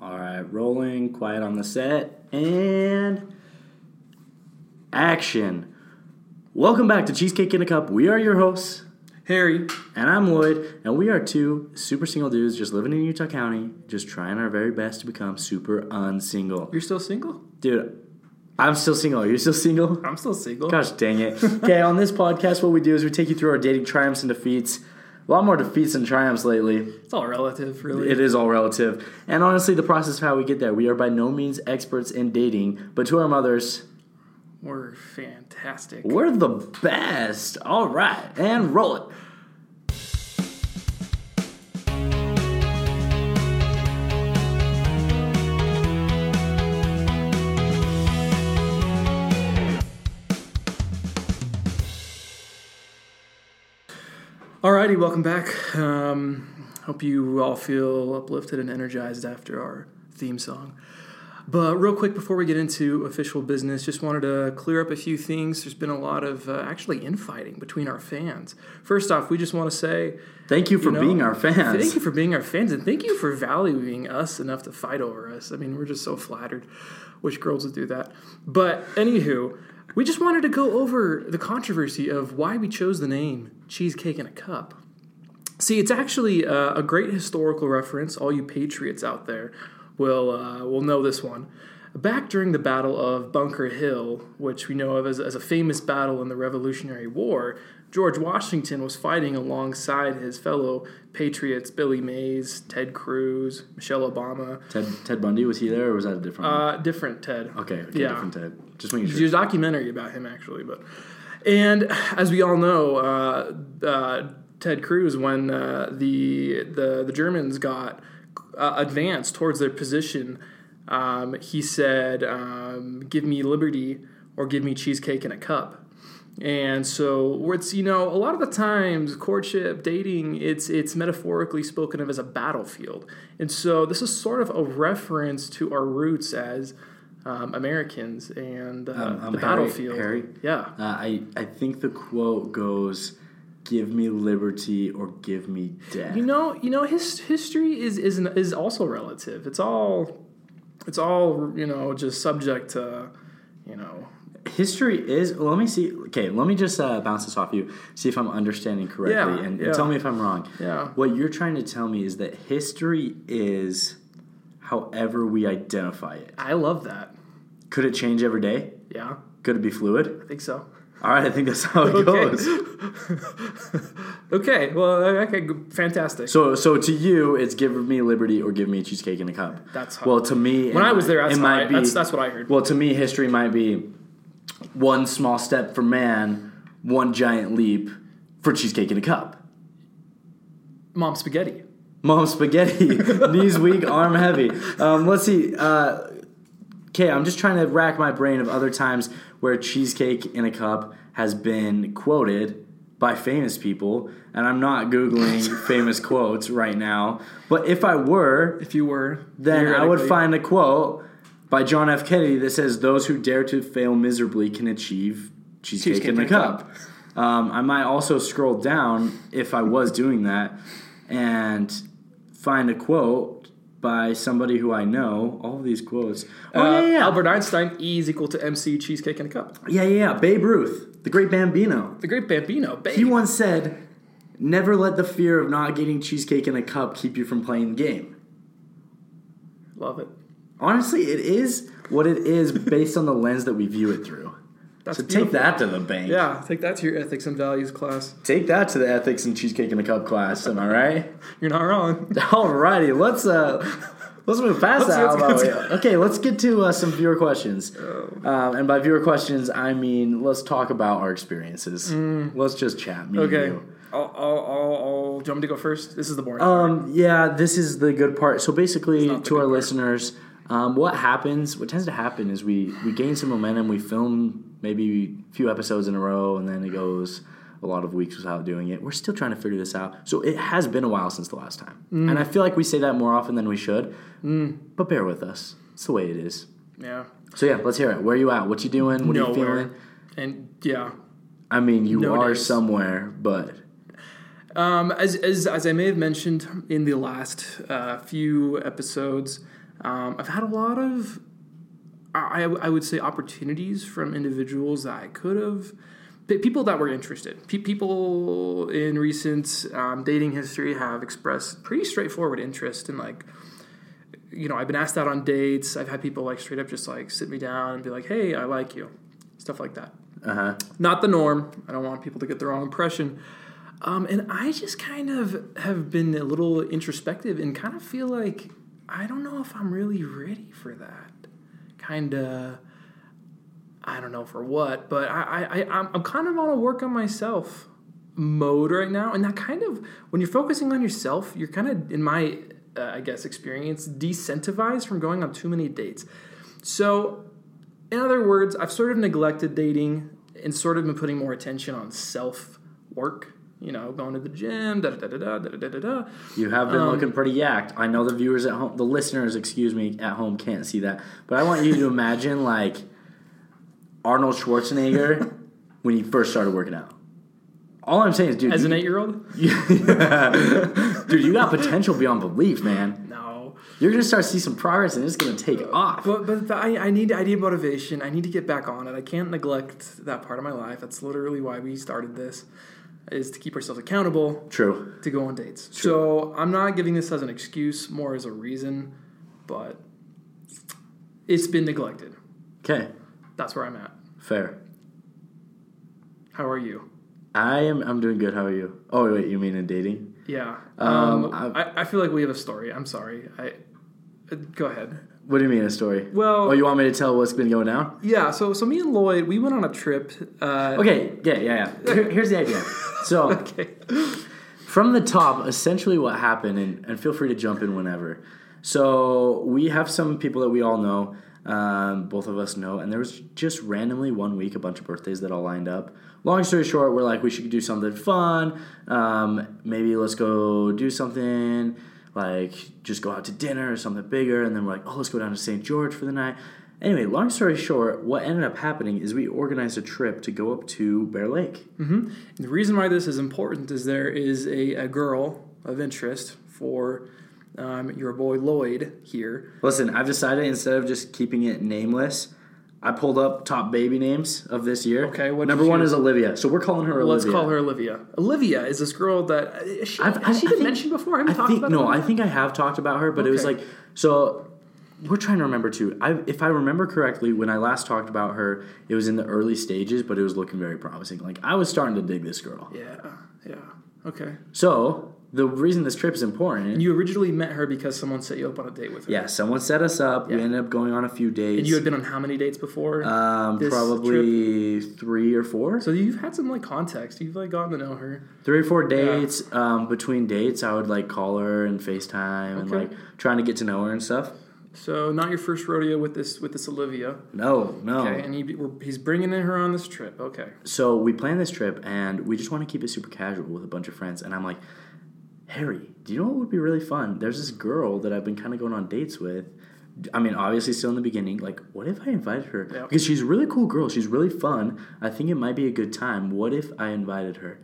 All right, rolling, quiet on the set, and action. Welcome back to Cheesecake in a Cup. We are your hosts, Harry. and I'm Lloyd, and we are two super single dudes just living in Utah County, just trying our very best to become super unsingle. You're still single? Dude, I'm still single. Are you still single? I'm still single. Gosh dang it. Okay, on this podcast, what we do is we take you through our dating triumphs and defeats. A lot more defeats than triumphs lately. It's all relative, really. It is all relative. And honestly, the process of how we get there, we are by no means experts in dating, but to our mothers, We're fantastic. we're the best. All right, and roll it. Alrighty, welcome back. Um, hope you all feel uplifted and energized after our theme song. But real quick before we get into official business, just wanted to clear up a few things. There's been a lot of uh, actually infighting between our fans. First off, we just want to say Thank you for you know, being our fans. Thank you for being our fans, and thank you for valuing us enough to fight over us. I mean, we're just so flattered. Wish girls would do that. But anywho, we just wanted to go over the controversy of why we chose the name Cheesecake in a Cup. See, it's actually uh, a great historical reference. All you patriots out there will uh, will know this one. Back during the Battle of Bunker Hill, which we know of as, as a famous battle in the Revolutionary War, George Washington was fighting alongside his fellow patriots Billy Mays, Ted Cruz, Michelle Obama. Ted, Ted Bundy, was he there or was that a different one? Uh, different Ted. Okay, okay yeah. different Ted. Just making There's sure. a documentary about him actually, but and as we all know, uh, uh, Ted Cruz when uh, the the the Germans got uh, advanced towards their position, um, he said, um, "Give me liberty or give me cheesecake in a cup." And so it's you know a lot of the times courtship dating it's it's metaphorically spoken of as a battlefield, and so this is sort of a reference to our roots as um, Americans and uh, Um, um, the Harry- battlefield. Harry? Yeah. Uh, I, I think the quote goes, "Give me liberty or give me death." You know, you know, his history is is is also relative. It's all, it's all you know, just subject to, you know, history is let me see okay let me just uh, bounce this off you see if i'm understanding correctly Yeah, and, and tell me if i'm wrong Yeah. what you're trying to tell me is that history is however we identify it I love that. could it change every day Yeah, could it be fluid I think so. all right i think that's how it Okay. goes Okay, well, okay, fantastic. so so to you it's give me liberty or give me a cheesecake in a cup That's how- well to me when I was there, that's, it might I, be that's that's what I heard. Well, to me, history might be one small step for man, one giant leap for cheesecake in a cup. Mom spaghetti. Mom spaghetti, knees weak, arm heavy. Um, let's see. Uh, okay, I'm just trying to rack my brain of other times where cheesecake in a cup has been quoted by famous people, and I'm not googling famous quotes right now. But if I were, If you were, then I would find a quote by John F. Kennedy that says, "Those who dare to fail miserably can achieve cheesecake, Cheesecake in the cup." Um, I might also scroll down if I was doing that and find a quote by somebody who I know. All of these quotes. Oh Uh, yeah, yeah, yeah. Albert Einstein, E is equal to MC cheesecake in a cup. yeah, yeah, yeah. Babe Ruth, the great Bambino. The great Bambino, babe. He once said, "Never let the fear of not getting cheesecake in a cup keep you from playing the game." Love it. Honestly, it is what it is based on the lens that we view it through. That's So take that to the bank. Yeah, take that to your ethics and values class. Take that to the ethics and cheesecake in a cup class. Am I right? You're not wrong. Alrighty, let's uh, let's move past Let's- that. let's How about get we- okay, let's get to uh, some viewer questions. Oh. Um, and by viewer questions, I mean let's talk about our experiences. Let's just chat. Me and Mm. Okay. you. I'll, I'll, I'll, I'll, do you want me to go first? This is the boring. Um, yeah, this is the good part. So basically, to our part. listeners, um, what happens, what tends to happen is we we gain some momentum. We film maybe a few episodes in a row, and then it goes a lot of weeks without doing it. We're still trying to figure this out. So it has been a while since the last time, Mm. and I feel like we say that more often than we should. But bear with us. It's the way it is. yeah. So yeah, let's hear it. Where are you at? What you doing? What are you feeling? And yeah. I mean, you No are days. somewhere, but Um, as, as, as I may have mentioned in the last uh, few episodes, Um, I've had a lot of, I, I would say, opportunities from individuals that I could have, people that were interested. Pe- people in recent um, dating history have expressed pretty straightforward interest in like, you know, I've been asked out on dates. I've had people like straight up just like sit me down and be like, "Hey, I like you," stuff like that. Uh huh. Not the norm. I don't want people to get the wrong impression. Um, and I just kind of have been a little introspective and kind of feel like I don't know if I'm really ready for that. Kind of, I don't know for what, but I, I, I I'm, kind of on a work on myself mode right now, and that kind of when you're focusing on yourself, you're kind of in my uh, I guess experience decentivized from going on too many dates. So, in other words, I've sort of neglected dating and sort of been putting more attention on self work. You know, going to the gym, da da da da da da da da. You have Um, been looking pretty yacked. I know the viewers at home, the listeners, excuse me, at home can't see that, but I want you to imagine like Arnold Schwarzenegger when he first started working out. All I'm saying is, dude, As an you- eight year old? Yeah, dude, you got potential beyond belief, man. No. You're gonna start to see some progress, and it's gonna take off. But but the- I, I need I need motivation. I need to get back on it. I can't neglect that part of my life. That's literally why we started this, is to keep ourselves accountable True. to go on dates. So I'm not giving this as an excuse, more as a reason, but it's been neglected. Okay. That's where I'm at. Fair. How are you? I am. I'm doing good. How are you? Oh wait, you mean in dating? Yeah. Um, Um, I, I feel like we have a story. I'm sorry. I uh, go ahead. What do you mean a story? Well, Oh, you want me to tell what's been going down? yeah. So so me and Lloyd, we went on a trip. Uh, Okay. Yeah. Yeah. Yeah. Here- here's the idea. So. Okay. From the top, essentially what happened, and, and feel free to jump in whenever. So we have some people that we all know, um, both of us know, and there was just randomly one week a bunch of birthdays that all lined up. Long story short, we're like, we should do something fun. Um, maybe let's go do something like just go out to dinner or something bigger, and then we're like, oh, let's go down to St. George for the night. Anyway, long story short, what ended up happening is we organized a trip to go up to Bear Lake. And the reason why this is important is there is a, a girl of interest for um, your boy Lloyd here. Listen, I've decided instead of just keeping it nameless, I pulled up top baby names of this year. Okay, what'd number one is Olivia, so we're calling her Let's call her Olivia. Olivia is this girl that uh, she, I've- has she I been think- mentioned before? Have we I talked think about no? I think I have talked about her, but it was like so. We're trying to remember too. I, if I remember correctly, when I last talked about her, it was in the early stages, but it was looking very promising. Like I was starting to dig this girl. Yeah, yeah. Okay. So the reason this trip is important, you originally met her because someone set you up on a date with her. yeah, someone set us up. We ended up going on a few dates. And you had been on how many dates before? um, probably three or four. so you've had some like context. You've like gotten to know her. three or four dates. Um, between dates, I would like call her and FaceTime and like trying to get to know her and stuff. So not your first rodeo with this with this Olivia. No, no. Okay, and he, we're, he's bringing her on this trip. Okay. So we planned this trip and we just want to keep it super casual with a bunch of friends. And I'm like, Harry, do you know what would be really fun? There's this girl that I've been kind of going on dates with. I mean, obviously, still in the beginning. Like, what if I invited her? Yeah. Because she's a really cool girl. She's really fun. I think it might be a good time. What if I invited her?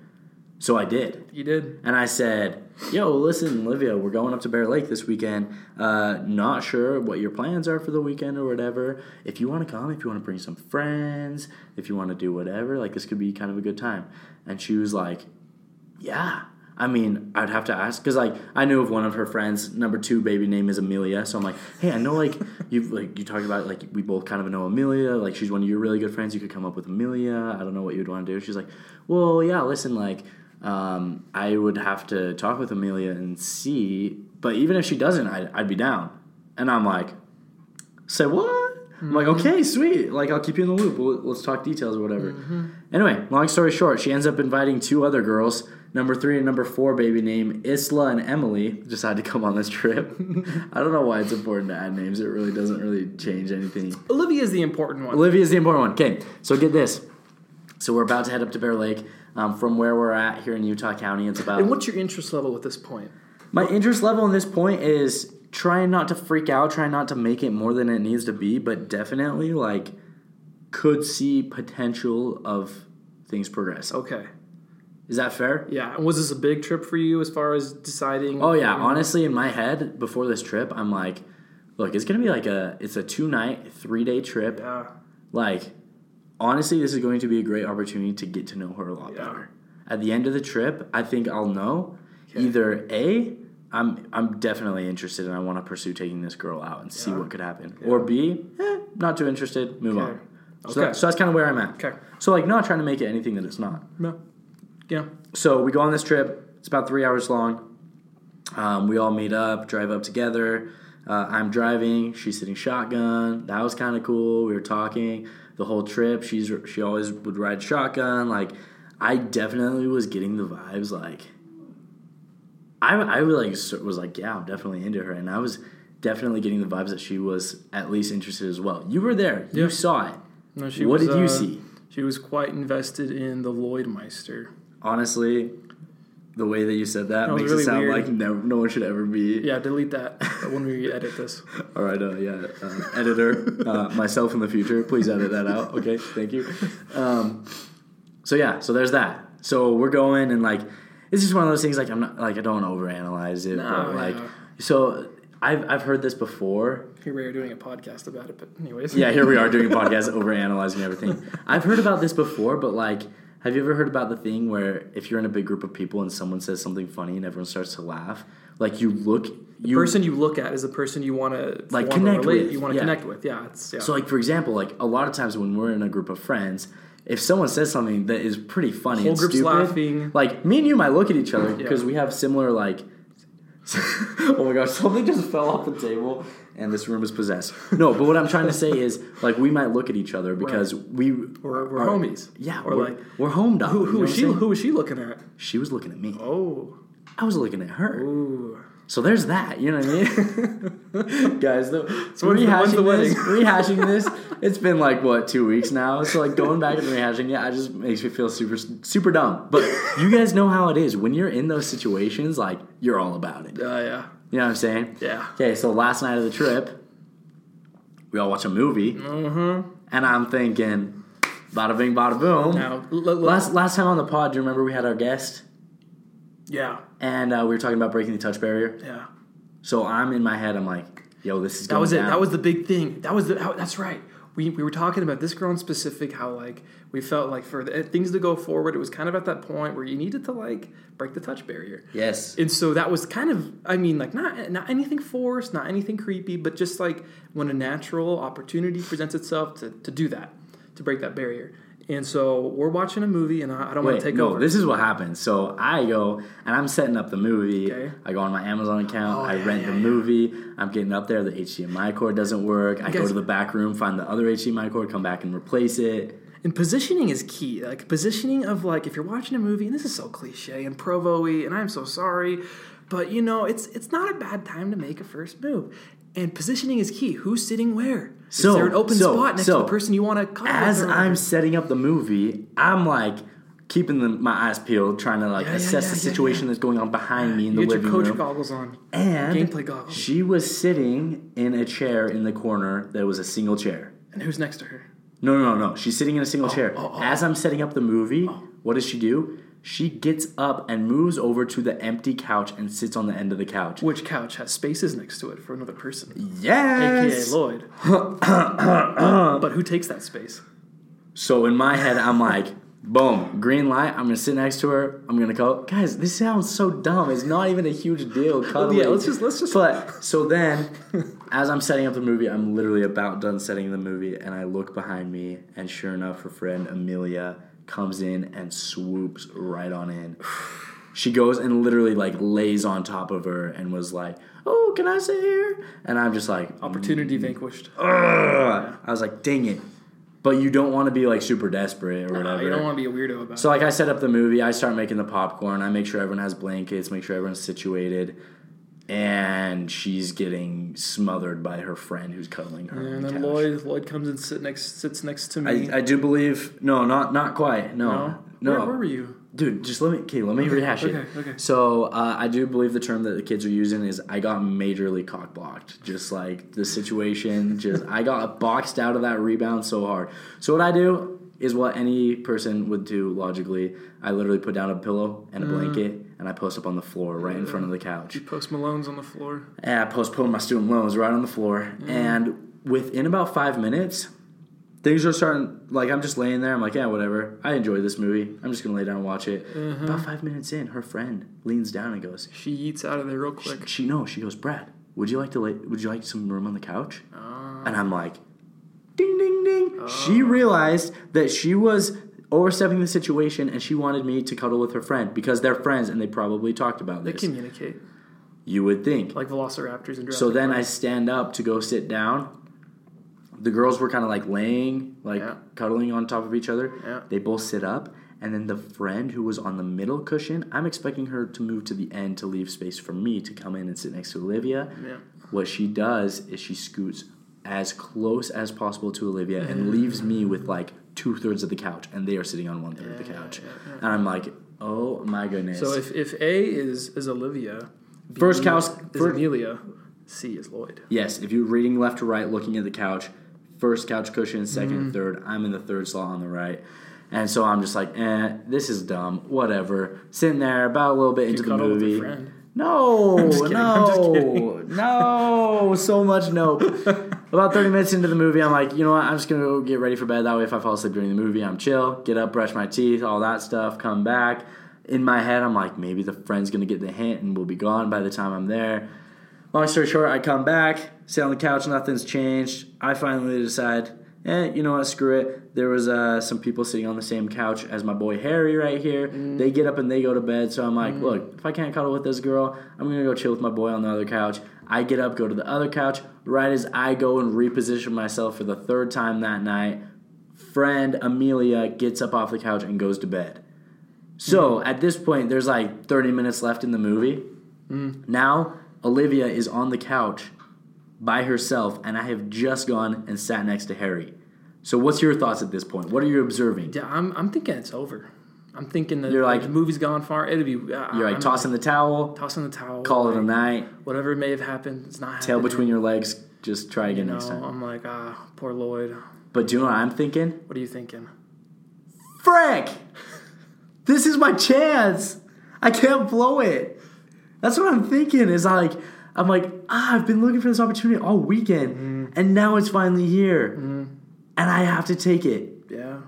So I did. You did. And I said, Yo, listen, Olivia, we're going up to Bear Lake this weekend. Uh, not sure what your plans are for the weekend or whatever. If you want to come, if you want to bring some friends, if you want to do whatever, like this could be kind of a good time. And she was like, Yeah. I mean, I'd have to ask because, like, I knew of one of her friends. Number two baby name is Amelia, so I'm like, hey, I know, like, you've like you talked about, like, we both kind of know Amelia. Like, she's one of your really good friends. You could come up with Amelia. I don't know what you'd want to do. She's like, well, yeah, listen, like, um, I would have to talk with Amelia and see, but even if she doesn't, I'd, I'd be down. And I'm like, say what? I'm like, okay, sweet. Like, I'll keep you in the loop. We'll, let's talk details or whatever. Anyway, long story short, she ends up inviting two other girls. Number three and number four baby name Isla and Emily decided to come on this trip. I don't know why it's important to add names. It really doesn't really change anything. Olivia is the important one. Olivia is the important one. Okay, so get this. So we're about to head up to Bear Lake. Um, from where we're at here in Utah County, it's about and what's your interest level at this point? my interest level in this point is trying not to freak out, trying not to make it more than it needs to be, but definitely like could see potential of things progress. Okay. Is that fair? Yeah. And was this a big trip for you as far as deciding? Oh yeah, honestly in my head before this trip, I'm like look, it's gonna be like a it's a two night, three day trip. Yeah. Like, honestly, this is going to be a great opportunity to get to know her a lot Yeah. better. At the end of the trip, I think I'll know Okay. either a I'm I'm definitely interested and I want to pursue taking this girl out and see what could happen, or b eh, not too interested, move Okay. on. So, Okay. that- so that's kind of where I'm at. Okay. So like, not trying to make it anything that it's not. No. Yeah. So we go on this trip. It's about three hours long. Um, we all meet up, drive up together. Uh, I'm driving. She's sitting shotgun. That was kind of cool. We were talking the whole trip. She's she always would ride shotgun. Like I definitely was getting the vibes. Like I I was like was like yeah I'm definitely into her, and I was definitely getting the vibes that she was at least interested as well. You were there. You saw it. No, she what was, did you uh, see? She was quite invested in the Lloydmeister. Honestly, the way that you said that That makes really it sound weird. like no, no one should ever be. Yeah, delete that when we edit this. All right, uh, yeah, uh, editor, uh, myself in the future, please edit that out. Okay, thank you. Um, so yeah, so there's that. So we're going and like it's just one of those things. Like I'm not like I don't want to overanalyze it, No, but like yeah. so I've I've heard this before. Here we are doing a podcast about it, but anyways. Yeah, here we are doing a podcast over analyzing everything. I've heard about this before, but like, have you ever heard about the thing where if you're in a big group of people and someone says something funny and everyone starts to laugh, like you look, The you person you look at is the person you want to Like, connect with, You want to yeah. connect with. Yeah, it's yeah. So, like for example, like a lot of times when we're in a group of friends, if someone says something that is pretty funny, Whole and group's stupid, laughing. Like me and you might look at each other Yeah. because we have similar like. oh my gosh! Something just fell off the table, and this room is possessed. No, but what I'm trying to say is, like, we might look at each other because we We're- we're are- homies. Yeah, Or we're, like- we're home dogs. who who was she? Who was she looking at? She was looking at me. Oh, I was looking at her. ooh. So there's that. You know what I mean, guys? The, So when's the- rehashing this, rehashing this. It's been like what two weeks now. So like going back and rehashing it, I just makes me feel super super dumb. But you guys know how it is when you're in those situations. Like you're all about it. Uh, yeah, You know what I'm saying? yeah. Okay, so last night of the trip, we all watch a movie, Mm-hmm. and I'm thinking, bada bing, bada boom. Now, l- l- Last last time on the pod, do you remember we had our guest yeah, and uh, we were talking about breaking the touch barrier? yeah. So I'm in my head. I'm like, yo, this is That was it. down. That was the big thing. That was the. How, that's right. We, we were talking about this girl in specific. How like we felt like for the, things to go forward, it was kind of at that point where you needed to like break the touch barrier. yes. And so that was kind of, I mean, like not not anything forced, not anything creepy, but just like when a natural opportunity presents itself to, to do that, to break that barrier. And so we're watching a movie, and I, I don't want to take no, over. this is what happens. So I go and I'm setting up the movie. Okay. I go on my Amazon account. Oh, I yeah, rent yeah, the yeah. movie. I'm getting up there. The HDMI cord doesn't work. I go to the back room, find the other HDMI cord, come back and replace it. And positioning is key. Like positioning of like if you're watching a movie, and this is so cliche and provo-y, and I'm so sorry, but you know it's it's not a bad time to make a first move. And positioning is key. Who's sitting where? So- is there an open so- spot next so, to the person you want to cuddle As I'm setting up the movie, I'm like keeping the, my eyes peeled, trying to like Yeah, yeah, assess yeah, the situation yeah. that's going on behind me in you the get your coach room. goggles on. And Gameplay goggles. she was sitting in a chair in the corner that was a single chair. And who's next to her? No, no, no, no. She's sitting in a single oh, chair. oh, oh. As I'm setting up the movie, oh. what does she do? She gets up and moves over to the empty couch and sits on the end of the couch. Which couch has spaces next to it for another person? Yes. AKA Lloyd. but who takes that space? So in my head, I'm like, boom, green light. I'm gonna sit next to her. I'm gonna go, guys. This sounds so dumb. It's not even a huge deal. Cuddling. yeah, let's just- let's just- But so then, as I'm setting up the movie, I'm literally about done setting the movie, and I look behind me, and sure enough, her friend Amelia comes in and swoops right on in. She goes and literally like lays on top of her and was like, "Oh, can I sit here?" And I'm just like, Opportunity mm, vanquished. Ugh. I was like, dang it. But you don't want to be like super desperate or No, whatever. you don't want to be a weirdo about it. so like I set up the movie, I start making the popcorn, I make sure everyone has blankets, make sure everyone's situated, and she's getting smothered by her friend who's cuddling her. And then couch. Lloyd Lloyd comes and sit next sits next to me. I, I do believe no, not not quite. No. No. Where, where were you? Dude, just let me okay, let me rehash it. okay, okay. So uh, I do believe the term that the kids are using is I got majorly cock blocked. Just like the situation, just I got boxed out of that rebound so hard. So what I do is what any person would do logically. I literally put down a pillow and a mm. blanket. and I post up on the floor right in front of the couch. You post Malone's on the floor. And I postponed my student loans right on the floor. Mm. And within about five minutes, things are starting. Like I'm just laying there. I'm like, yeah, whatever. I enjoy this movie. I'm just gonna lay down and watch it. Mm-hmm. About five minutes in, her friend leans down and goes, She eats out of there real quick. she no, she goes, Brad, would you like to lay? Would you like some room on the couch? Ah. And I'm like, ding, ding, ding. She oh. realized that she was overstepping the situation, and she wanted me to cuddle with her friend because they're friends and they probably talked about They this. They communicate You would think. like Velociraptors and. So then. I stand up to go sit down. The girls were kind of like laying, like Yeah. cuddling on top of each other. Yeah. They both sit up, and then the friend who was on the middle cushion, I'm expecting her to move to the end to leave space for me to come in and sit next to Olivia. Yeah. What she does is she scoots as close as possible to Olivia Mm-hmm. and leaves me with like two thirds of the couch, and they are sitting on one third of the couch. And I'm like, oh my goodness. So if, if A is is Olivia, B First couch- is first- Amelia, C is Lloyd. Yes, if you're reading left to right, looking at the couch, first couch cushion, 2nd Mm-hmm. third. I'm in the third slot on the right. And so I'm just like, eh, this is dumb. Whatever. Sitting there about a little bit into the cuddle with your movie. No, just kidding, I'm just no, no, so much nope. About 30 minutes into the movie, I'm like, you know what? I'm just gonna go get ready for bed. That way, if I fall asleep during the movie, I'm chill. Get up, brush my teeth, all that stuff. Come back. In my head, I'm like, maybe the friend's gonna get the hint and we'll be gone by the time I'm there. Long story short, I come back, sit on the couch, nothing's changed. I finally decide, eh, you know what, screw it. There was uh, some people sitting on the same couch as my boy Harry right here. They get up and they go to bed, so I'm like, look, if I can't cuddle with this girl, I'm gonna go chill with my boy on the other couch. I get up, go to the other couch. Right as I go and reposition myself for the third time that night, friend Amelia gets up off the couch and goes to bed. So mm. at this point, there's like 30 minutes left in the movie. Mm. Now Olivia is on the couch by herself, and I have just gone and sat next to Harry. So what's your thoughts at this point? What are you observing? Yeah, I'm, I'm thinking it's over. I'm thinking that You're like, like- the movie's gone far. It'll be uh, You're like I'm tossing the towel, tossing the towel. call it a night, Whatever may have happened, it's not tail happening. between your legs, just try You again know, next time. I'm like, ah, poor Lloyd. But do you know what I'm thinking? What are you thinking? Frick! This is my chance. I can't blow it. That's what I'm thinking. Is like I'm like ah, I've been looking for this opportunity all weekend, and now it's finally here, and I have to take it. Yeah.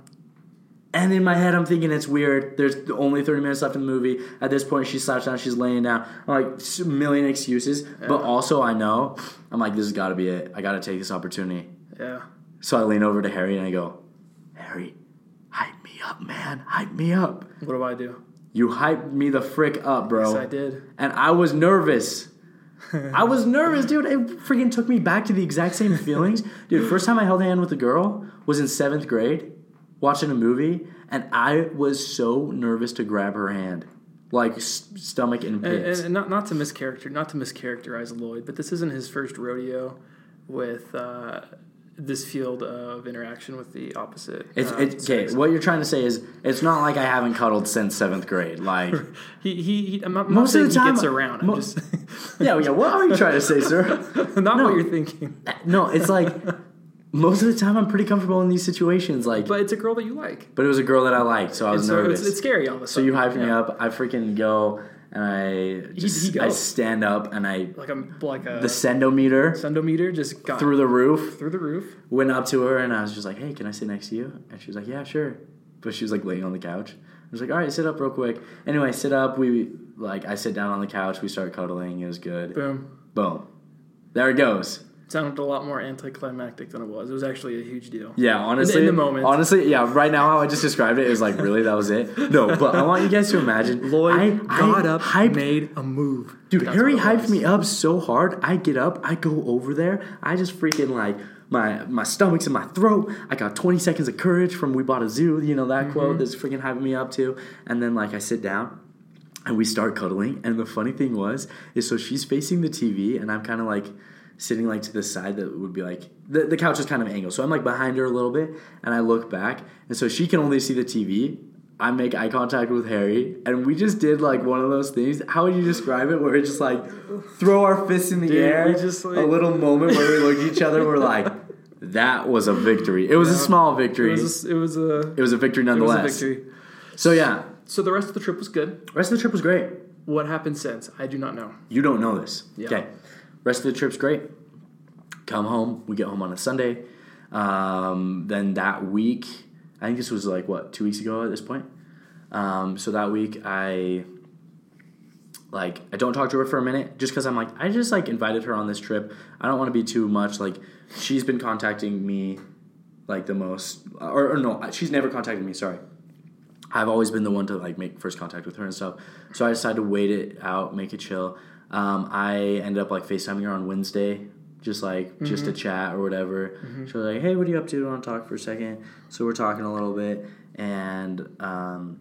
And in my head, I'm thinking it's weird. There's only 30 minutes left in the movie. At this point, she slouched down. She's laying down. I'm like a million excuses, but also I know I'm like this has got to be it. I got to take this opportunity. Yeah. So I lean over to Harry and I go, Harry, hype me up, man. Hype me up. What do I do? You hyped me the frick up, bro. Yes, I did. And I was nervous. I was nervous, dude. It freaking took me back to the exact same feelings. Dude, first time I held a hand with a girl was in seventh grade, watching a movie, and I was so nervous to grab her hand. Like stomach in And, pits. and, and not not to mischaracter, not to mischaracterize Lloyd, but this isn't his first rodeo with uh, this field of interaction with the opposite. It's, uh, it's okay. What you're trying to say is it's not like I haven't cuddled since seventh grade. Like, He he. he I'm not, Most not of the he gets time- around. I'm mo- just yeah, yeah. What are you trying to say, sir? not No. what you're thinking. No, it's like most of the time I'm pretty comfortable in these situations. Like, but, it's a girl that you like. But it was a girl that I liked, so I was so nervous. it's, it's scary all of a so sudden. you hyped me up. I freaking go and I just he I stand up and I Like a like a the sendometer sendometer just got through the roof. through the roof. Went up to her and I was just like, "Hey, can I sit next to you?" And she was like, "Yeah, sure." But she was like laying on the couch. I was like, "All right, sit up real quick." Anyway, sit up. We like I sit down on the couch. We start cuddling. It was good. Boom. Boom. There it goes. Sounded a lot more anticlimactic than it was. It was actually a huge deal. Yeah, honestly, in the moment. Honestly, yeah. Right now, how I just described it is like, really, that was it. No, but I want you guys to imagine. Lloyd I, got I up, hyped, made a move. dude. That's Harry hyped me up so hard. I get up, I go over there, I just freaking like my my stomach's in my throat. I got 20 seconds of courage from "We Bought a Zoo." You know that Mm-hmm. quote that's freaking hyping me up too. And then like I sit down. And we start cuddling, and the funny thing was, is so she's facing the TV, and I'm kind of like sitting like to the side that would be like the, the couch is kind of angled so i'm like behind her a little bit and i look back and so she can only see the tv i make eye contact with harry and we just did like one of those things how would you describe it where we just like throw our fists in the Dude, air we just, like- a little moment where we look at each other we're like that was a victory it was a small victory It was a, it was a it was a victory nonetheless a victory. so yeah So the rest of the trip was good. rest of the trip was great What happened since? I do not know. You don't know this. Yeah. Okay. Rest of the trip's great. Come home. We get home on a Sunday. Um, then that week, I think this was like what two weeks ago at this point. Um, so that week, I like I don't talk to her for a minute just because I'm like I just like invited her on this trip. I don't want to be too much like she's been contacting me like the most or, or no she's never contacted me. Sorry. I've always been the one to like make first contact with her and stuff. So I decided to wait it out, make it chill. Um, I ended up like FaceTiming her on Wednesday, just like just to chat or whatever. She was like, "Hey, what are you up to? Do you want to talk for a second? So we're talking a little bit, and um,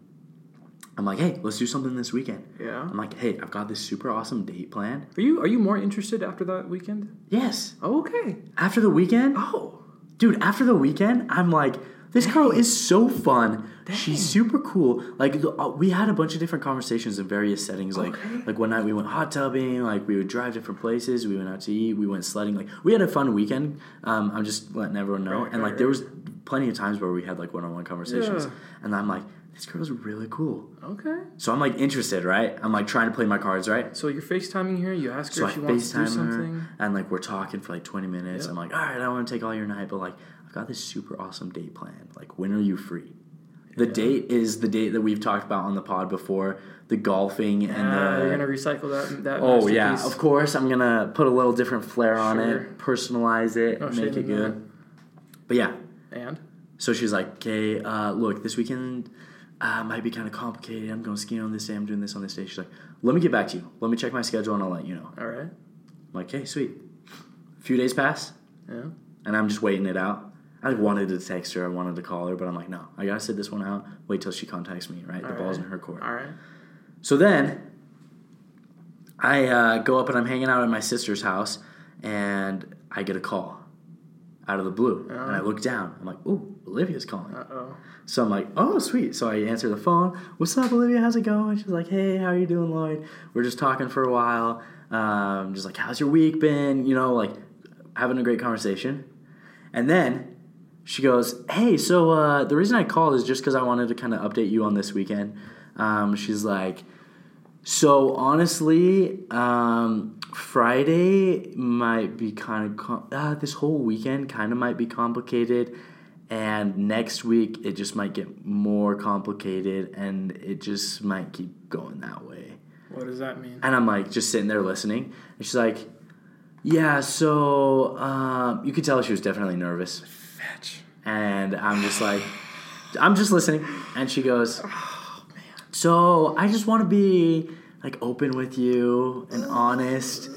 I'm like, "Hey, let's do something this weekend." Yeah. I'm like, "Hey, I've got this super awesome date planned." Are you are you more interested after that weekend? Yes, Oh, okay. after the weekend, Oh. dude. After the weekend, I'm like, this girl is so fun. She's super cool. Like uh, we had a bunch of different conversations in various settings. Like Okay. like one night we went hot tubbing. Like we would drive different places. We went out to eat. We went sledding. Like we had a fun weekend. Um, I'm just letting everyone know. Right, and like right, there was plenty of times where we had like one-on-one conversations. Yeah. And I'm like, this girl's really cool. Okay. So I'm like interested, right? I'm like trying to play my cards, right? So you're FaceTiming her. You ask her So I if she wants to do something. her, and like we're talking for like 20 minutes. Yeah. I'm like, all right, I don't want to take all your night, but like got this super awesome date planned. Like, when are you free? The date is the date that we've talked about on the pod before. The golfing and Ah, the you're gonna recycle that. That. oh yeah, of course I'm gonna put a little different flair on Sure. it, personalize it, No make it good. But yeah, And so she's like, okay, uh, look, this weekend uh, might be kind of complicated. I'm going skiing on this day. I'm doing this on this day. She's like, let me get back to you. Let me check my schedule and I'll let you know. all right. I'm like, okay, sweet. A few days pass, Yeah. and I'm just waiting it out. I wanted to text her, I wanted to call her, but I'm like, no, I gotta sit this one out. Wait till she contacts me, right? The All ball's in her court. All right. So then, I uh, go up and I'm hanging out at my sister's house, and I get a call out of the blue, and I look down. I'm like, ooh, Olivia's calling. Uh oh. So I'm like, oh, sweet. So I answer the phone. What's up, Olivia? How's it going? She's like, hey, how are you doing, Lloyd? We're just talking for a while. Um, just like, how's your week been? You know, like having a great conversation. And then she goes, hey, so uh, the reason I called is just because I wanted to kind of update you on this weekend. Um, she's like, so honestly, um, Friday might be kind of com- uh, this whole weekend kind of might be complicated, and next week it just might get more complicated, and it just might keep going that way. What does that mean? And I'm like just sitting there listening, and she's like, "Yeah, so um, you could tell she was definitely nervous." Fetch. And I'm just like, I'm just listening. And she goes, oh, man. So I just want to be like open with you and honest.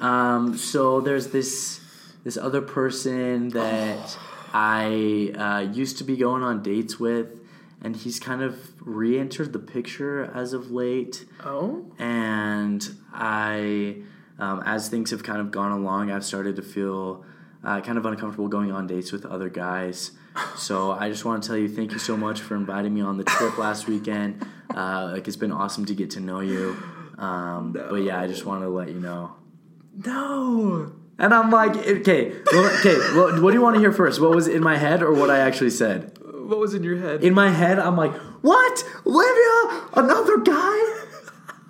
Um, so there's this this other person that I uh, used to be going on dates with, and he's kind of re-entered the picture as of late Oh. and I, um, as things have kind of gone along, I've started to feel uh, kind of uncomfortable going on dates with other guys. So I just want to tell you, thank you so much for inviting me on the trip last weekend. Uh, like it's been awesome to get to know you. Um, But yeah, I just want to let you know. No. And I'm like, okay, well, okay. Well, what do you want to hear first? What was in my head or what I actually said? What was in your head? In my head, I'm like, what, Olivia? Another guy?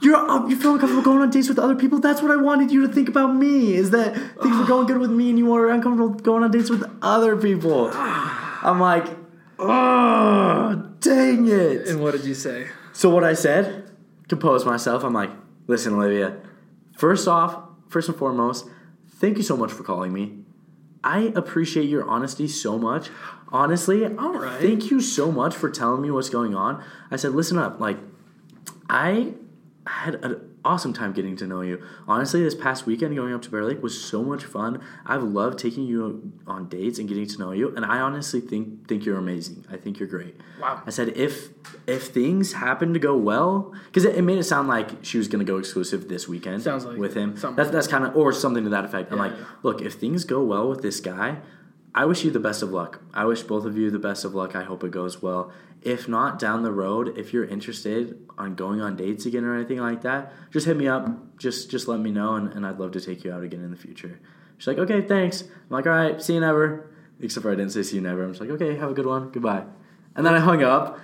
You're uh, you feel uncomfortable going on dates with other people. That's what I wanted you to think about me. Is that things were going good with me, and you were uncomfortable going on dates with other people. I'm like, oh, dang it. and what did you say? So what I said, composed myself. I'm like, listen, Olivia. First off, first and foremost, thank you so much for calling me. I appreciate your honesty so much. Honestly, All right. thank you so much for telling me what's going on. I said, listen up, like, I had an awesome time getting to know you. Honestly, this past weekend going up to Bear Lake was so much fun. I've loved taking you on dates and getting to know you, and I honestly think think you're amazing. I think you're great. Wow. I said if if things happen to go well, because it, it made it sound like she was going to go exclusive this weekend. Sounds like with him. That's that's kind of or something to that effect. I'm like, yeah. look, if things go well with this guy, I wish you the best of luck. I wish both of you the best of luck. I hope it goes well. If not, down the road, if you're interested on going on dates again or anything like that, just hit me up. Just just let me know, and, and I'd love to take you out again in the future. She's like, okay, thanks. I'm like, all right, see you never. Except for I didn't say see you never. I'm just like, okay, have a good one. Goodbye. And then I hung up,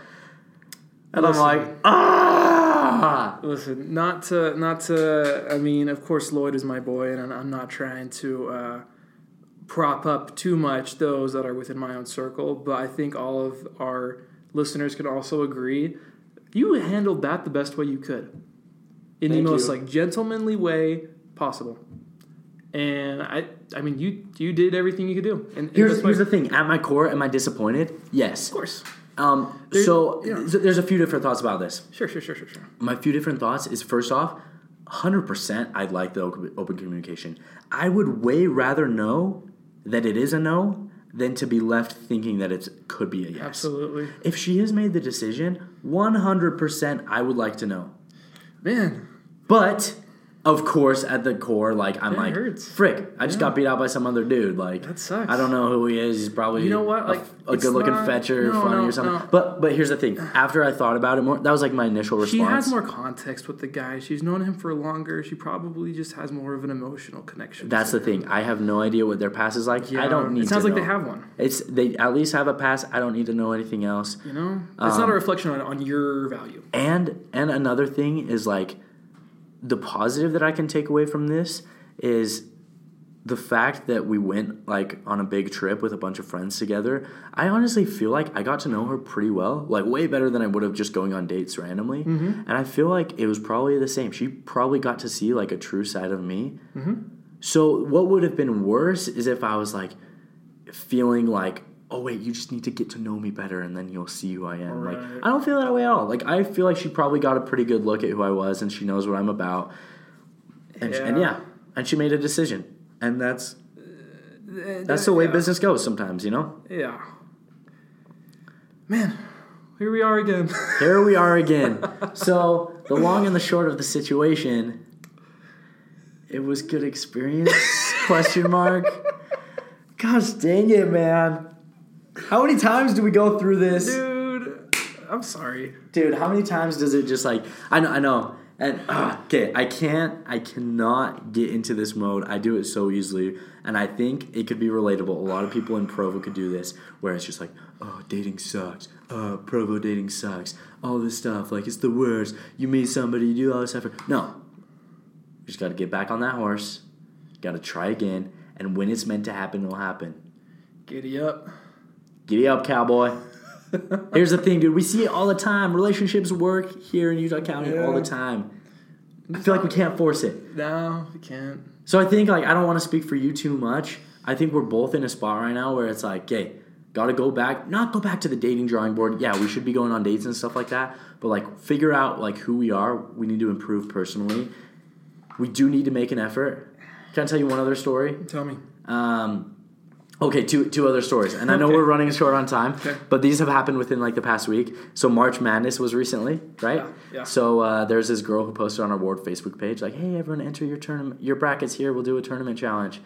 and Listen. I'm like, ah. Ah. Listen, not to not to. I mean, of course, Lloyd is my boy, and I'm not trying to uh, prop up too much those that are within my own circle. But I think all of our listeners can also agree you handled that the best way you could, in Thank the most you. like gentlemanly way possible. And I, I mean, you you did everything you could do. And, Here's, here's the thing. At my core, am I disappointed? Yes. of course, Um, There- so there's a few different thoughts about this. sure, sure, sure, sure, sure. My few different thoughts is first off, 100% I'd like the open communication. I would way rather know that it is a no than to be left thinking that it could be a yes. Absolutely, If she has made the decision, 100% I would like to know. man. But of course, at the core, like I'm That like, hurts. frick! I just Yeah. got beat out by some other dude. Like That sucks. I don't know who he is. He's probably You know what? a- Like, a, it's good-looking not- fetcher, no, funny no, or something. no. But but here's the thing. After I thought about it more, that was like my initial response. She has more context with the guy. She's known him for longer. She probably just has more of an emotional connection. That's the thing. I have no idea what their past is like. him. I don't need. It sounds like know. they have one. It's they at least have a past. I don't need to know anything else. You know, it's not Um, a reflection on, on your value. And and another thing is like the positive that I can take away from this is the fact that we went like on a big trip with a bunch of friends together. I honestly feel like I got to know her pretty well, like way better than I would have just going on dates randomly. Mm-hmm. And I feel like it was probably the same. She probably got to see like a true side of me. Mm-hmm. So what would have been worse is if I was like feeling like, oh wait, you just need to get to know me better, and then you'll see who I am. Like I don't feel that way at all. Like I feel like she probably got a pretty good look at who I was, and she knows what I'm about. And yeah, and, Yeah. yeah, and she made a decision, and that's uh, that's the way Yeah. business goes sometimes, you know. Yeah. Man, here we are again. Here we are again. so the long and the short of the situation, it was good experience? Question mark. Gosh dang it, man! How many times do we go through this? Dude, I'm sorry. dude how many times does it just like i know i know. And ah, okay i can't i cannot get into this mode. I do it so easily. And i think it could be relatable. A lot of people in provo could do this where it's just like oh dating sucks. Uh provo dating sucks. All this stuff like it's the worst. You meet somebody you do all this effort. No. You just got to get back on that horse. Got to try again. And when it's meant to happen it'll happen. Giddy up. Giddy up, cowboy. Here's the thing, dude. We see it all the time. Relationships work here in Utah County all the time. I feel like we can't force it. No, we can't. So I think like I don't want to speak for you too much. I think we're both in a spot right now where it's like, okay, gotta go back, not go back to the dating drawing board. Yeah, we should be going on dates and stuff like that, but like figure out like who we are. We need to improve personally. We do need to make an effort. Can I tell you one other story? Tell me. Um, okay, two two other stories, and I know Okay. we're running short on time, Okay. but these have happened within like the past week. So March Madness was recently, right? Yeah, yeah. So uh, there's this girl who posted on our ward Facebook page like, "Hey, everyone, enter your tournament, your brackets here. We'll do a tournament challenge,"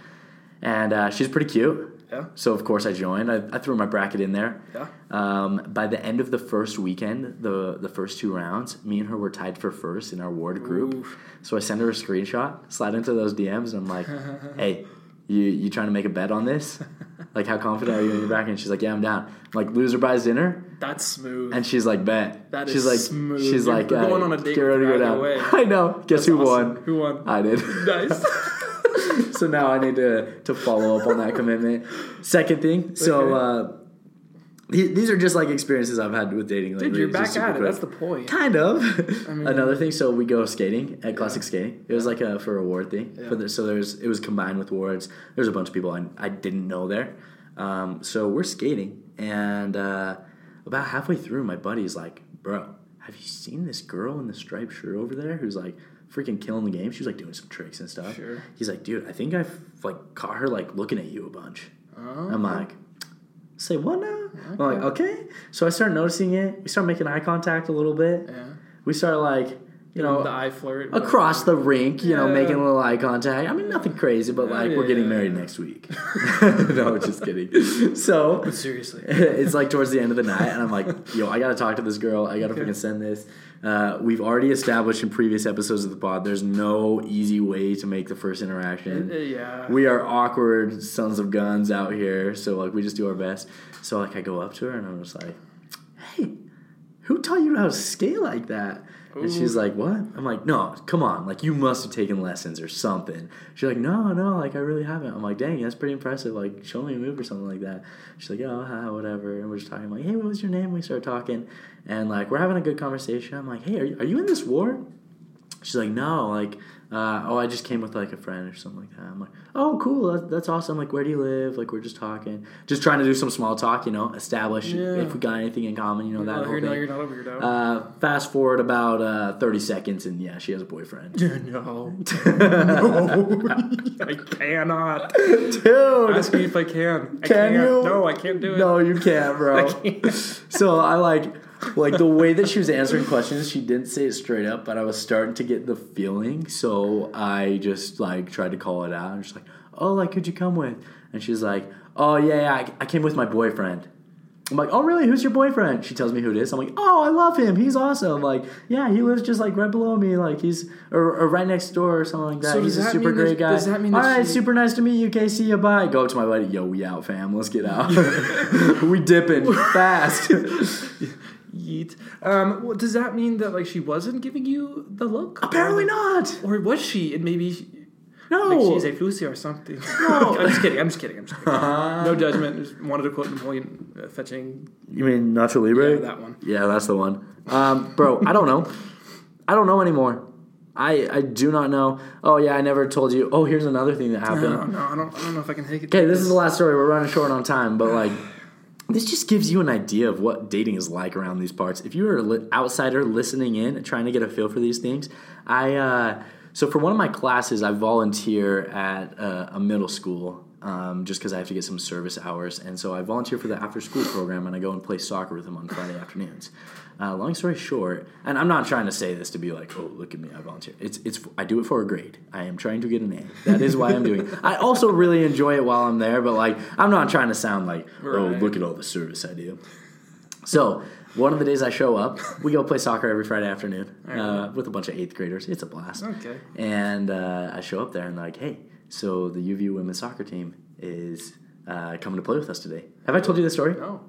and uh, she's pretty cute. Yeah. So of course I joined. I, I threw my bracket in there. Yeah. Um, by the end of the first weekend, the the first two rounds, me and her were tied for first in our ward group. Oof. So I send her a screenshot, slide into those DMs, and I'm like, "Hey, you you trying to make a bet on this? Like, how confident are you in your bracket?" And she's like, "Yeah, I'm down." I'm like, "Loser buys dinner," That's smooth. and she's like, "Bet." That she's is like, smooth. She's You're like, going uh, on a date Get ready to go down. either. I know. Guess That's who awesome. won? Who won? I did. nice. so now I need to to follow up on that commitment. Second thing, so. Okay. uh these are just like experiences I've had with dating. Lately. Dude, you're back at it. quick. That's the point. Kind of. I mean- Another thing, so we go skating at classic skating. It was like a for a ward thing. Yeah. For the, so there's it was combined with wards. There's a bunch of people I, I didn't know there. Um, so we're skating, and uh, about halfway through, my buddy's like, "Bro, have you seen this girl in the striped shirt over there who's like freaking killing the game? She was like doing some tricks and stuff." Sure. He's like, "Dude, I think I've like caught her like looking at you a bunch." Oh, I'm like, say what now? I'm like, okay. So I start noticing it. We start making eye contact a little bit. yeah. We start like, you know, the eye flirt across the rink, you know, making a little eye contact. I mean, nothing crazy, but like we're getting Yeah. married next week. no, just kidding. So But seriously, it's like towards the end of the night, and I'm like, yo, I gotta talk to this girl. I gotta Okay. freaking send this. Uh, we've already established in previous episodes of the pod, there's no easy way to make the first interaction Uh, yeah. we are awkward sons of guns out here, so like we just do our best. So like I go up to her and I'm just like, "Hey, who taught you how to skate like that? And she's like, what? I'm like, no, come on. Like, you must have taken lessons or something. She's like, no, no, like, I really haven't. I'm like, dang, that's pretty impressive. Like, show me a move or something like that. She's like, oh, ha, whatever. And we're just talking. I'm like, hey, what was your name? We start talking. And, like, we're having a good conversation. I'm like, hey, are you, are you in this ward? She's like, no, like, uh, oh, I just came with like a friend or something like that. I'm like, oh, cool, that's, that's awesome. Like, where do you live? Like, we're just talking, just trying to do some small talk, you know, establish Yeah. if we got anything in common, you know, that Oh, whole you're, thing. not, you're not a weirdo. Uh, fast forward about uh, 30 seconds, and yeah, she has a boyfriend. no. no. I cannot. Dude, Ask me if I can. I Can can't. you? No, I can't do it. no, you can't, bro. I can't. so I like, like the way that she was answering questions. She didn't say it straight up, but I was starting to get the feeling. So I just like tried to call it out. I'm just like, oh, like, who'd you come with? And she's like, oh yeah, yeah, I, I came with my boyfriend. I'm like, oh really? Who's your boyfriend? She tells me who it is. I'm like, oh, I love him. He's awesome. Like, yeah, he lives just like right below me. Like he's or, or right next door or something like that. So he's a that super mean that- great guy. does that mean All that right, she- super nice to meet you, Casey. you. bye. Go up to my buddy. Yo, we out, fam. Let's get out. we dipping fast. Yeet. Um, well, does that mean that like she wasn't giving you the look? Apparently Or- not. Or was she? And maybe she, No. like she's a Lucy or something. No. I'm just kidding. I'm just kidding. I'm just kidding. no judgment. Just wanted to quote Napoleon uh, fetching. you mean Nacho Libre? Yeah, that one. Yeah, that's the one. Um, bro, I don't know. I don't know anymore. I I do not know. Oh yeah, I never told you. Oh, here's another thing that happened. No, no, I don't. I don't know if I can take it. Okay, this is the last story. We're running short on time, but like, this just gives you an idea of what dating is like around these parts. If you're an outsider listening in and trying to get a feel for these things, I uh, so for one of my classes, I volunteer at uh, a middle school. Um, just because I have to get some service hours, and so I volunteer for the after-school program, and I go and play soccer with them on Friday afternoons. Uh, long story short, and I'm not trying to say this to be like, oh, look at me, I volunteer. It's it's I do it for a grade. I am trying to get an A. That is why I'm doing. it. I also really enjoy it while I'm there, but like I'm not trying to sound like, oh, look at all the service I do. So one of the days I show up, we go play soccer every Friday afternoon uh, with a bunch of eighth graders. It's a blast. Okay. And uh, I show up there and like, hey, so the UVU women's soccer team is uh, coming to play with us today. Have I told you this story? No.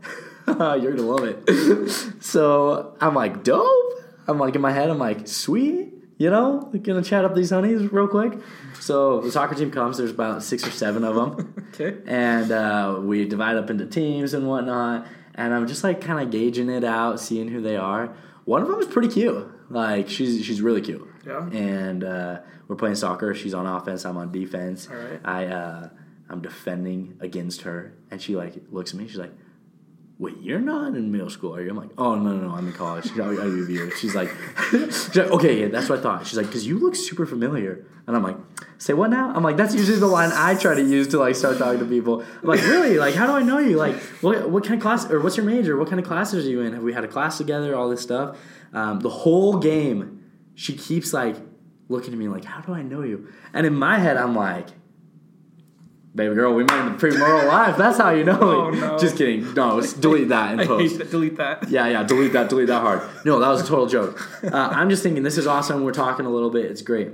You're gonna love it. so I'm like, dope. I'm like in my head, I'm like, sweet. You know, gonna chat up these honeys real quick. So the soccer team comes. There's about six or seven of them, Okay. and uh, we divide up into teams and whatnot. And I'm just like kind of gauging it out, seeing who they are. One of them is pretty cute. Like she's she's really cute. Yeah. And uh, we're playing soccer. She's on offense. I'm on defense. All right. I uh, I'm defending against her, and she like looks at me. She's like, "Wait, you're not in middle school, are you?" I'm like, "Oh no, no, no, I'm in college." Like, "I UVU." She's like, she's like, "Okay, yeah, that's what I thought." She's like, "Cause you look super familiar," and I'm like, "Say what now?" I'm like, "That's usually the line I try to use to like start talking to people." I'm like, "Really? Like, how do I know you? Like, what what kind of class or what's your major? What kind of classes are you in? Have we had a class together? All this stuff." Um, the whole game, she keeps like looking at me like, "How do I know you?" And in my head, I'm like. Baby girl, we in the premortal life. That's how you know. Oh, no. Just kidding. No, delete that I post. that. Delete that. Yeah, yeah, delete that, delete that hard. No, that was a total joke. Uh, I'm just thinking, this is awesome. We're talking a little bit. It's great.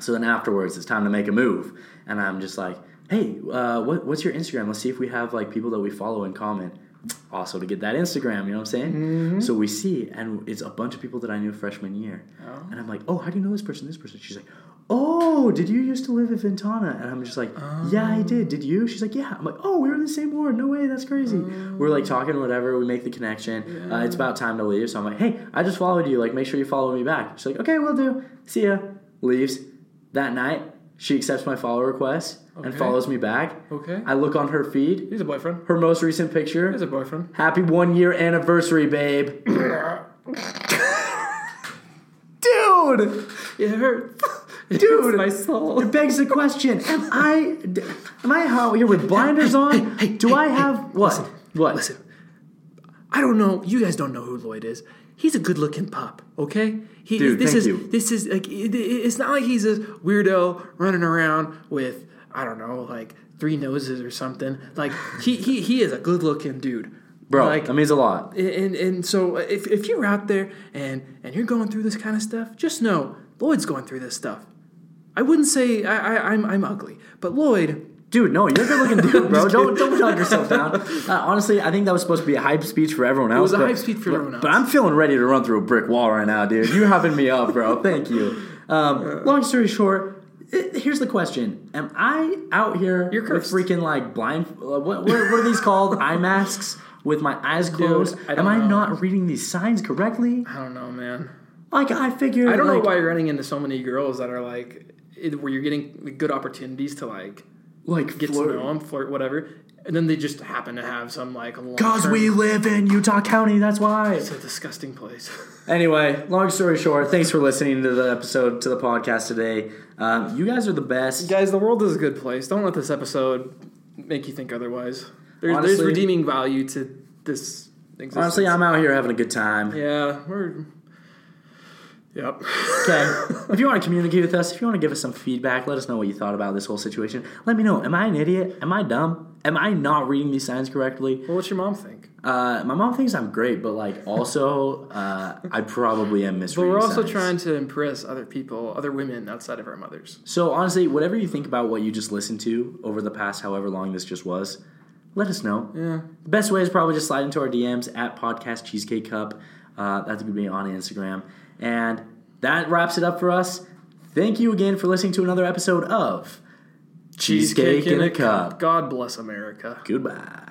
So then afterwards, it's time to make a move. And I'm just like, hey, uh, what, what's your Instagram? Let's see if we have like people that we follow in common. Also to get that Instagram, you know what I'm saying? So we see, and it's a bunch of people that I knew freshman year. Oh. And I'm like, oh, how do you know this person, this person? She's like, oh, did you used to live in Ventana? And I'm just like, yeah, I did. Did you? She's like, yeah. I'm like, oh, we were in the same ward. No way, that's crazy. We're like talking, whatever. We make the connection. Uh, it's about time to leave. So I'm like, hey, I just followed you. Like, make sure you follow me back. She's like, okay, we'll do. See ya. Leaves. That night, she accepts my follow request and Okay. follows me back. Okay. I look on her feed, He's a boyfriend. her most recent picture. He's a boyfriend. Happy one year anniversary, babe. Dude! It hurts. It Dude. hurts my soul. It begs the question: Am I d- am I out here with blinders on? Do I have what? listen, what? Listen, I don't know. You guys don't know who Lloyd is. He's a good-looking pup. Okay. He, Dude, this thank is you. this is like it, it- it's not like he's a weirdo running around with I don't know like three noses or something. Like he he he is a good-looking dude. bro? like that means a lot. and and so if, if you're out there and and you're going through this kind of stuff, just know Lloyd's going through this stuff. I wouldn't say I, I I'm I'm ugly, but Lloyd Dude, no, you're a good looking dude, bro. don't don't talk yourself down. Uh, honestly, I think that was supposed to be a hype speech for everyone else. was a but- hype speech for but- everyone else. But I'm feeling ready to run through a brick wall right now, dude. You're hyping me up, bro. Thank you. Um, long story short, i- here's the question: Am I out here You're with freaking like blind? Uh, what, what, are these called? Eye masks with my eyes closed. I Am I know. not reading these signs correctly? I don't know, man. Like I figured. I don't know why you're running into so many girls that are like, it, where you're getting good opportunities to like like get flirt. to know them, flirt, whatever, and then they just happen to have some like long Cause we live in Utah County, that's why. It's a disgusting place. Anyway, long story short, thanks for listening to the episode to the podcast today. Um, you guys are the best. Guys, the world is a good place. Don't let this episode make you think otherwise. There's, there's redeeming value to this existence. Honestly, I'm out here having a good time. Yeah, we're. Yep. Okay. if you want to communicate with us, if you want to give us some feedback, let us know what you thought about this whole situation. Let me know. Am I an idiot? Am I dumb? Am I not reading these signs correctly? Well, what's your mom think? Uh, my mom thinks I'm great, but like also, uh, I probably am misreading. But we're also signs. trying to impress other people, other women outside of our mothers. So honestly, whatever you think about what you just listened to over the past however long this just was, let us know. Yeah. The best way is probably just slide into our DMs at Podcast Cheesecake Cup. Uh, that's to be on Instagram. And that wraps it up for us. Thank you again for listening to another episode of Cheesecake in a Cup. God bless America. Goodbye.